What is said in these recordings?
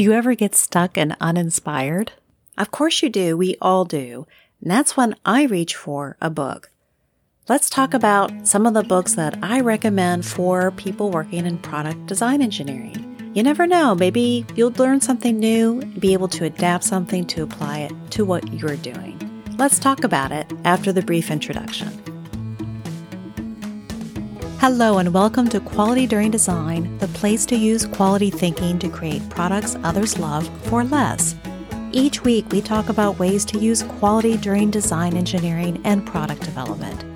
Do you ever get stuck and uninspired? Of course you do. We all do. And that's when I reach for a book. Let's talk about some of the books that I recommend for people working in product design engineering. You never know, maybe you'll learn something new, be able to adapt something to apply it to what you're doing. Let's talk about it after the brief introduction. Hello, and welcome to Quality During Design, the place to use quality thinking to create products others love for less. Each week, we talk about ways to use quality during design engineering and product development.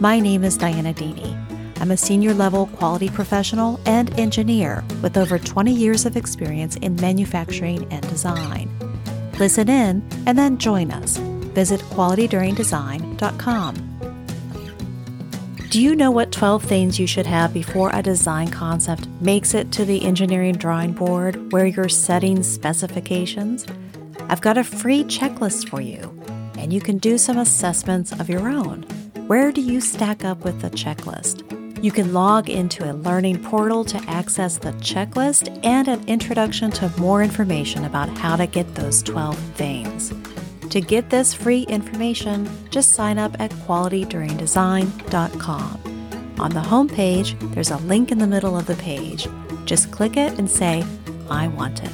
My name is Dianna Deeney. I'm a senior level quality professional and engineer with over 20 years of experience in manufacturing and design. Listen in and then join us. Visit qualityduringdesign.com. Do you know what 12 things you should have before a design concept makes it to the engineering drawing board where you're setting specifications? I've got a free checklist for you, and you can do some assessments of your own. Where do you stack up with the checklist? You can log into a learning portal to access the checklist and an introduction to more information about how to get those 12 things. To get this free information, just sign up at qualityduringdesign.com. On the home page, there's a link in the middle of the page. Just click it and say, I want it.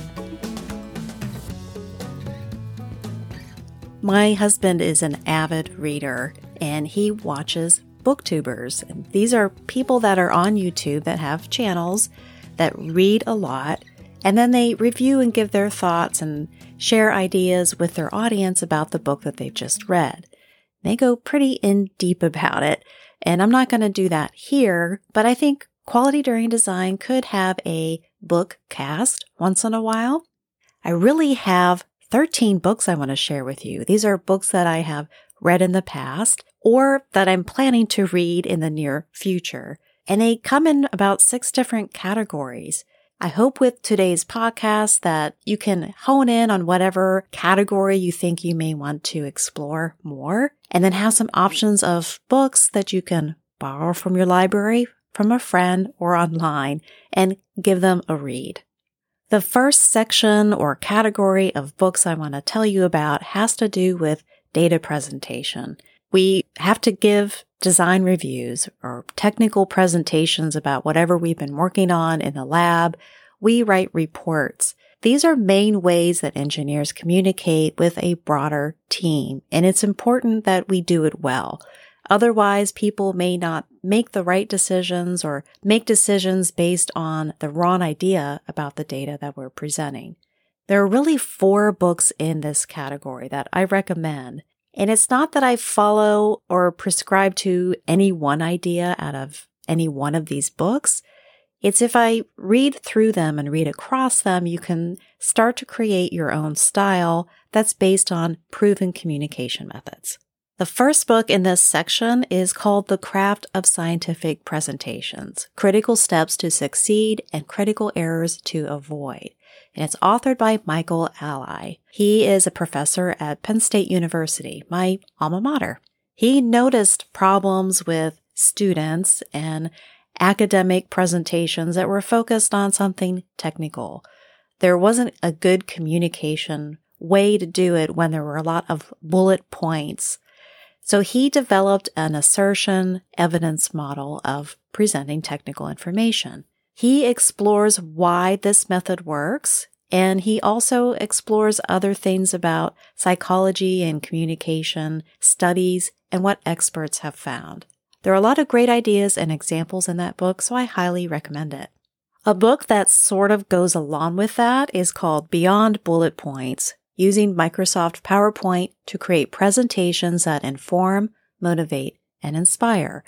My husband is an avid reader and he watches booktubers. These are people that are on YouTube that have channels that read a lot and then they review and give their thoughts and share ideas with their audience about the book that they've just read. They go pretty in deep about it, and I'm not going to do that here, but I think Quality During Design could have a book cast once in a while. I really have 13 books I want to share with you. These are books that I have read in the past or that I'm planning to read in the near future. And they come in about six different categories. I hope with today's podcast that you can hone in on whatever category you think you may want to explore more and then have some options of books that you can borrow from your library, from a friend or online and give them a read. The first section or category of books I want to tell you about has to do with data presentation. We have to give design reviews or technical presentations about whatever we've been working on in the lab. We write reports. These are main ways that engineers communicate with a broader team, and it's important that we do it well. Otherwise, people may not make the right decisions or make decisions based on the wrong idea about the data that we're presenting. There are really four books in this category that I recommend, and it's not that I follow or prescribe to any one idea out of any one of these books. It's if I read through them and read across them, you can start to create your own style that's based on proven communication methods. The first book in this section is called The Craft of Scientific Presentations Critical Steps to Succeed and Critical Errors to Avoid and it's authored by Michael Alley. He is a professor at Penn State University, my alma mater. He noticed problems with students and academic presentations that were focused on something technical. There wasn't a good communication way to do it when there were a lot of bullet points. So he developed an assertion evidence model of presenting technical information. He explores why this method works, and he also explores other things about psychology and communication, studies, and what experts have found. There are a lot of great ideas and examples in that book, so I highly recommend it. A book that sort of goes along with that is called Beyond Bullet Points Using Microsoft PowerPoint to Create Presentations that Inform, Motivate, and Inspire.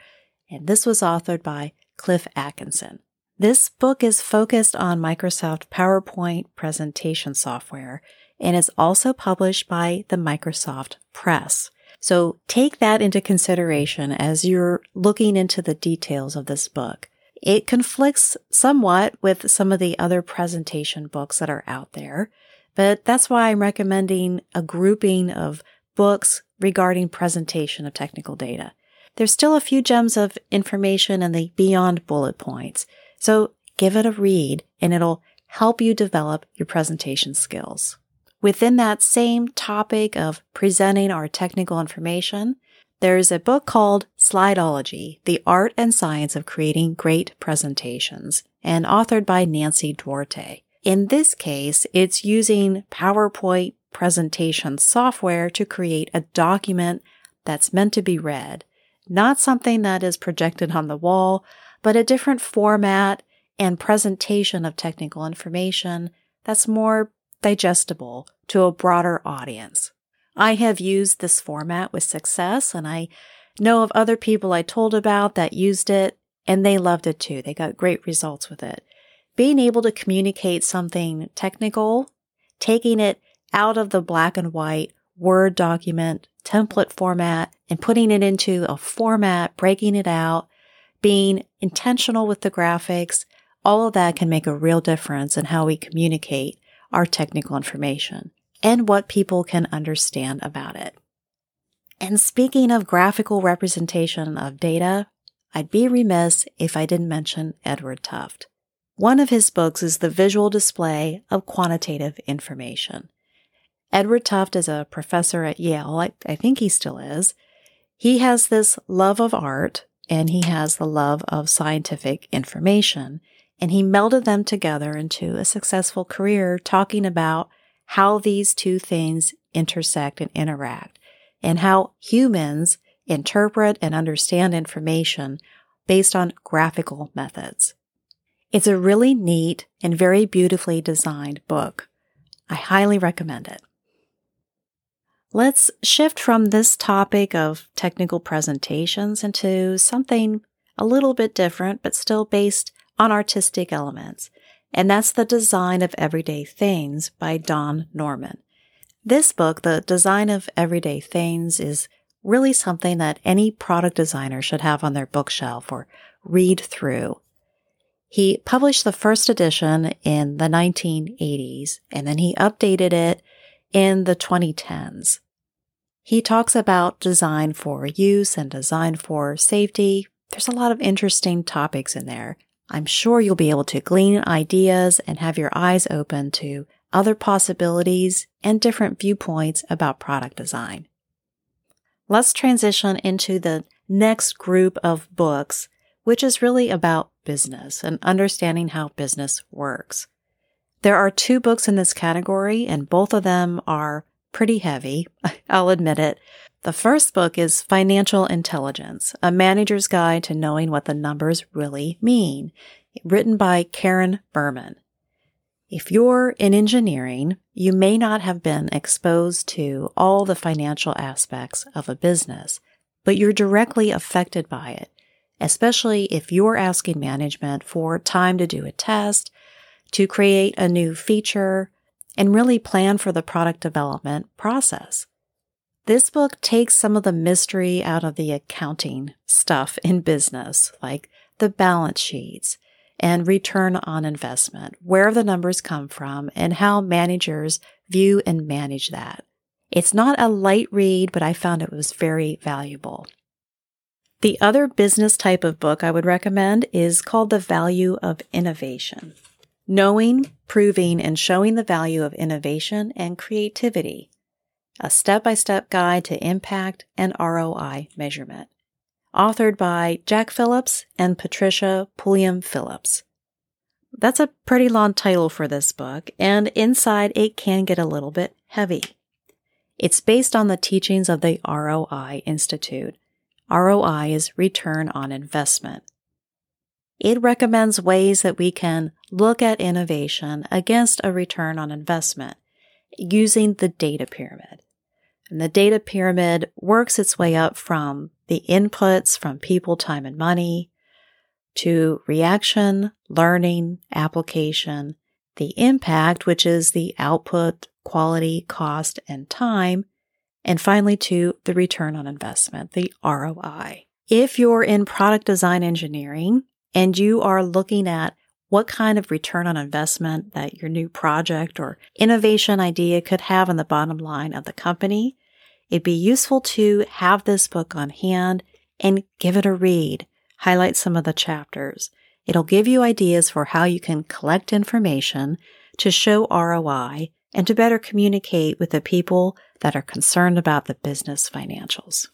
And this was authored by Cliff Atkinson. This book is focused on Microsoft PowerPoint presentation software and is also published by the Microsoft Press. So take that into consideration as you're looking into the details of this book. It conflicts somewhat with some of the other presentation books that are out there, but that's why I'm recommending a grouping of books regarding presentation of technical data. There's still a few gems of information in the beyond bullet points, so give it a read and it'll help you develop your presentation skills. Within that same topic of presenting our technical information, there's a book called Slideology, The Art and Science of Creating Great Presentations, and authored by Nancy Duarte. In this case, it's using PowerPoint presentation software to create a document that's meant to be read, not something that is projected on the wall, but a different format and presentation of technical information that's more digestible to a broader audience. I have used this format with success and I know of other people I told about that used it and they loved it too. They got great results with it. Being able to communicate something technical, taking it out of the black and white Word document template format and putting it into a format, breaking it out, being intentional with the graphics, all of that can make a real difference in how we communicate our technical information and what people can understand about it. And speaking of graphical representation of data, I'd be remiss if I didn't mention Edward Tufte. One of his books is The Visual Display of Quantitative Information. Edward Tufte is a professor at Yale. I, I think he still is. He has this love of art and he has the love of scientific information. And he melded them together into a successful career talking about how these two things intersect and interact and how humans interpret and understand information based on graphical methods. It's a really neat and very beautifully designed book. I highly recommend it. Let's shift from this topic of technical presentations into something a little bit different, but still based on artistic elements. And that's The Design of Everyday Things by Don Norman. This book, The Design of Everyday Things, is really something that any product designer should have on their bookshelf or read through. He published the first edition in the 1980s and then he updated it in the 2010s. He talks about design for use and design for safety. There's a lot of interesting topics in there. I'm sure you'll be able to glean ideas and have your eyes open to other possibilities and different viewpoints about product design. Let's transition into the next group of books, which is really about business and understanding how business works. There are two books in this category, and both of them are pretty heavy. I'll admit it. The first book is Financial Intelligence, a manager's guide to knowing what the numbers really mean, written by Karen Berman. If you're in engineering, you may not have been exposed to all the financial aspects of a business, but you're directly affected by it, especially if you're asking management for time to do a test, to create a new feature, and really plan for the product development process. This book takes some of the mystery out of the accounting stuff in business, like the balance sheets and return on investment, where the numbers come from, and how managers view and manage that. It's not a light read, but I found it was very valuable. The other business type of book I would recommend is called The Value of Innovation knowing, proving, and showing the value of innovation and creativity, a step by step guide to impact and ROI measurement. Authored by Jack Phillips and Patricia Pulliam Phillips. That's a pretty long title for this book, and inside it can get a little bit heavy. It's based on the teachings of the ROI Institute. ROI is return on investment. It recommends ways that we can look at innovation against a return on investment using the data pyramid. And the data pyramid works its way up from the inputs from people, time, and money to reaction, learning, application, the impact, which is the output, quality, cost, and time, and finally to the return on investment, the ROI. If you're in product design engineering, and you are looking at what kind of return on investment that your new project or innovation idea could have on the bottom line of the company, it'd be useful to have this book on hand and give it a read, highlight some of the chapters. It'll give you ideas for how you can collect information to show ROI and to better communicate with the people that are concerned about the business financials.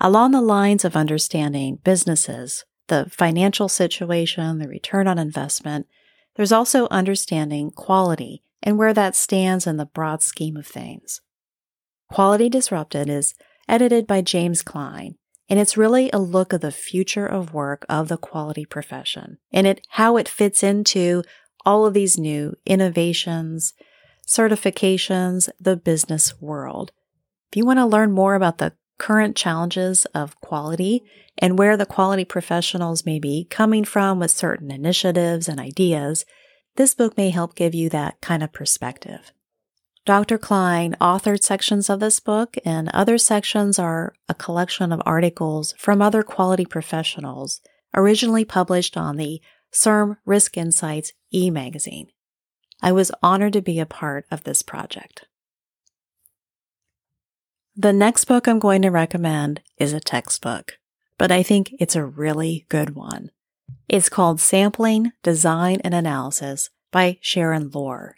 Along the lines of understanding businesses, the financial situation, the return on investment, there's also understanding quality and where that stands in the broad scheme of things. Quality Disrupted is edited by James Klein, and it's really a look at the future of work of the quality profession and it how it fits into all of these new innovations, certifications, the business world. If you want to learn more about the current challenges of quality and where the quality professionals may be coming from with certain initiatives and ideas, this book may help give you that kind of perspective. Dr. Klein authored sections of this book, and other sections are a collection of articles from other quality professionals originally published on the CERM Risk Insights e magazine. I was honored to be a part of this project. The next book I'm going to recommend is a textbook, but I think it's a really good one. It's called Sampling, Design, and Analysis by Sharon Lohr.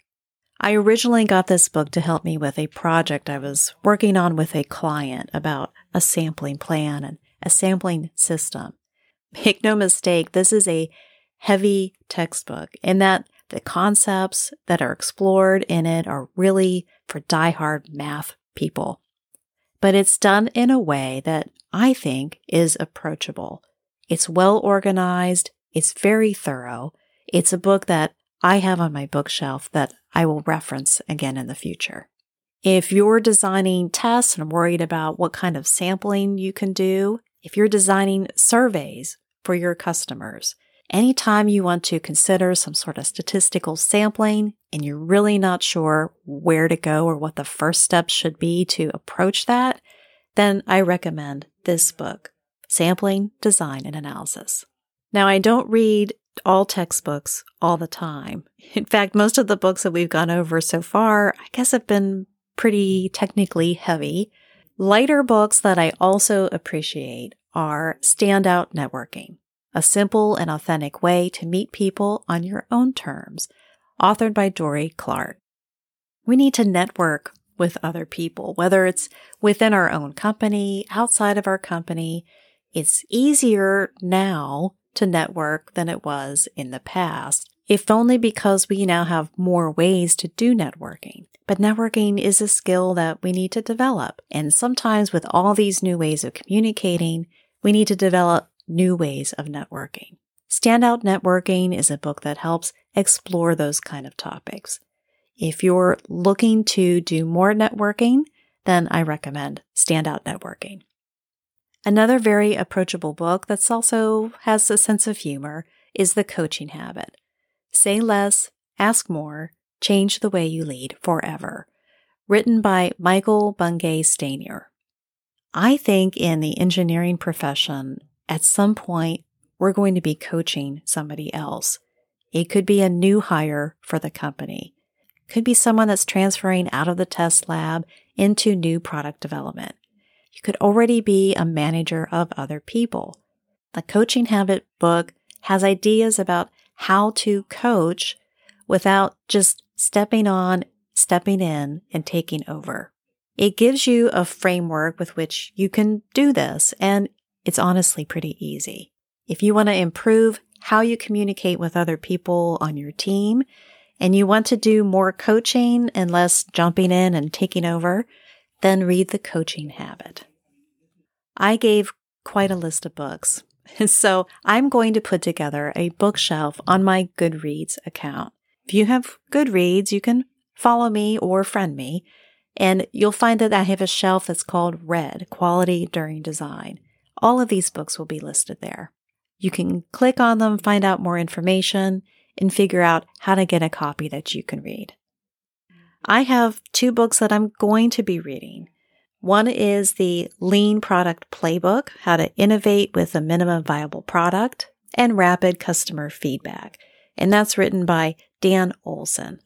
I originally got this book to help me with a project I was working on with a client about a sampling plan and a sampling system. Make no mistake, this is a heavy textbook in that the concepts that are explored in it are really for die-hard math people. But it's done in a way that I think is approachable. It's well organized. It's very thorough. It's a book that I have on my bookshelf that I will reference again in the future. If you're designing tests and worried about what kind of sampling you can do, if you're designing surveys for your customers, anytime you want to consider some sort of statistical sampling and you're really not sure where to go or what the first steps should be to approach that, then I recommend this book, Sampling, Design, and Analysis. Now, I don't read all textbooks all the time. In fact, most of the books that we've gone over so far, I guess have been pretty technically heavy. Lighter books that I also appreciate are Standout Networking, a simple and authentic way to meet people on your own terms, authored by Dorie Clark. We need to network with other people, whether it's within our own company, outside of our company. It's easier now to network than it was in the past, if only because we now have more ways to do networking. But networking is a skill that we need to develop. And sometimes with all these new ways of communicating, we need to develop new ways of networking. Standout Networking is a book that helps explore those kind of topics. If you're looking to do more networking, then I recommend Standout Networking. Another very approachable book that's also has a sense of humor is The Coaching Habit. Say less, ask more, change the way you lead forever. Written by Michael Bungay Stanier. I think in the engineering profession, at some point, we're going to be coaching somebody else. It could be a new hire for the company. Could be someone that's transferring out of the test lab into new product development. You could already be a manager of other people. The Coaching Habit book has ideas about how to coach without just stepping on, stepping in, and taking over. It gives you a framework with which you can do this, and it's honestly pretty easy. If you want to improve how you communicate with other people on your team, and you want to do more coaching and less jumping in and taking over, then read The Coaching Habit. I gave quite a list of books, so I'm going to put together a bookshelf on my Goodreads account. If you have Goodreads, you can follow me or friend me, and you'll find that I have a shelf that's called Red Quality During Design. All of these books will be listed there. You can click on them, find out more information, and figure out how to get a copy that you can read. I have two books that I'm going to be reading. One is the Lean Product Playbook, how to innovate with a minimum viable product, and rapid customer feedback. And that's written by Dan Olsen.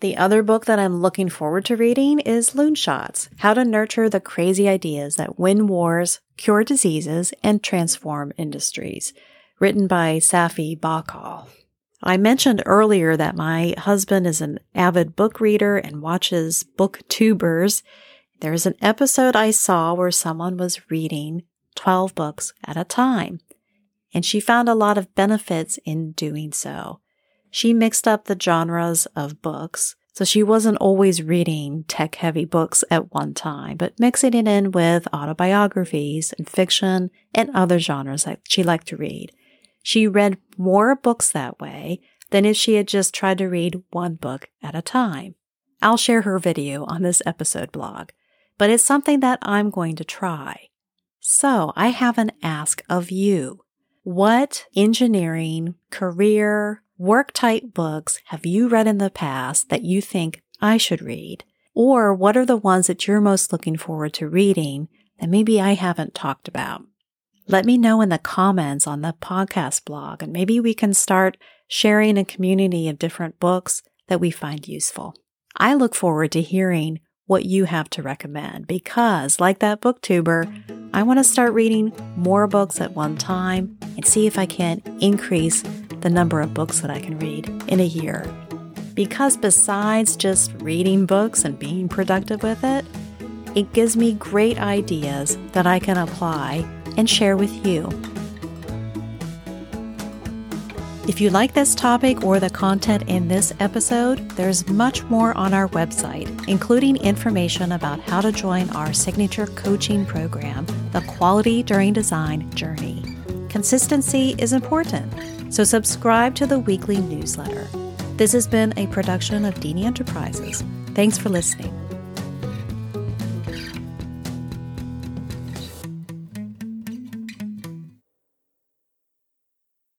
The other book that I'm looking forward to reading is Loonshots How to Nurture the Crazy Ideas That Win Wars, Cure Diseases, and Transform Industries, written by Safi Bahcall. I mentioned earlier that my husband is an avid book reader and watches booktubers. There's an episode I saw where someone was reading 12 books at a time, and she found a lot of benefits in doing so. She mixed up the genres of books, so she wasn't always reading tech heavy books at one time, but mixing it in with autobiographies and fiction and other genres that she liked to read. She read more books that way than if she had just tried to read one book at a time. I'll share her video on this episode blog, but it's something that I'm going to try. So I have an ask of you. What engineering, career, work type books have you read in the past that you think I should read? Or what are the ones that you're most looking forward to reading that maybe I haven't talked about? Let me know in the comments on the podcast blog, and maybe we can start sharing a community of different books that we find useful. I look forward to hearing what you have to recommend because, like that booktuber, I want to start reading more books at one time and see if I can increase the number of books that I can read in a year. Because besides just reading books and being productive with it, it gives me great ideas that I can apply and share with you. If you like this topic or the content in this episode, there's much more on our website, including information about how to join our signature coaching program, the Quality During Design Journey. Consistency is important, so subscribe to the weekly newsletter. This has been a production of Deeney Enterprises. Thanks for listening.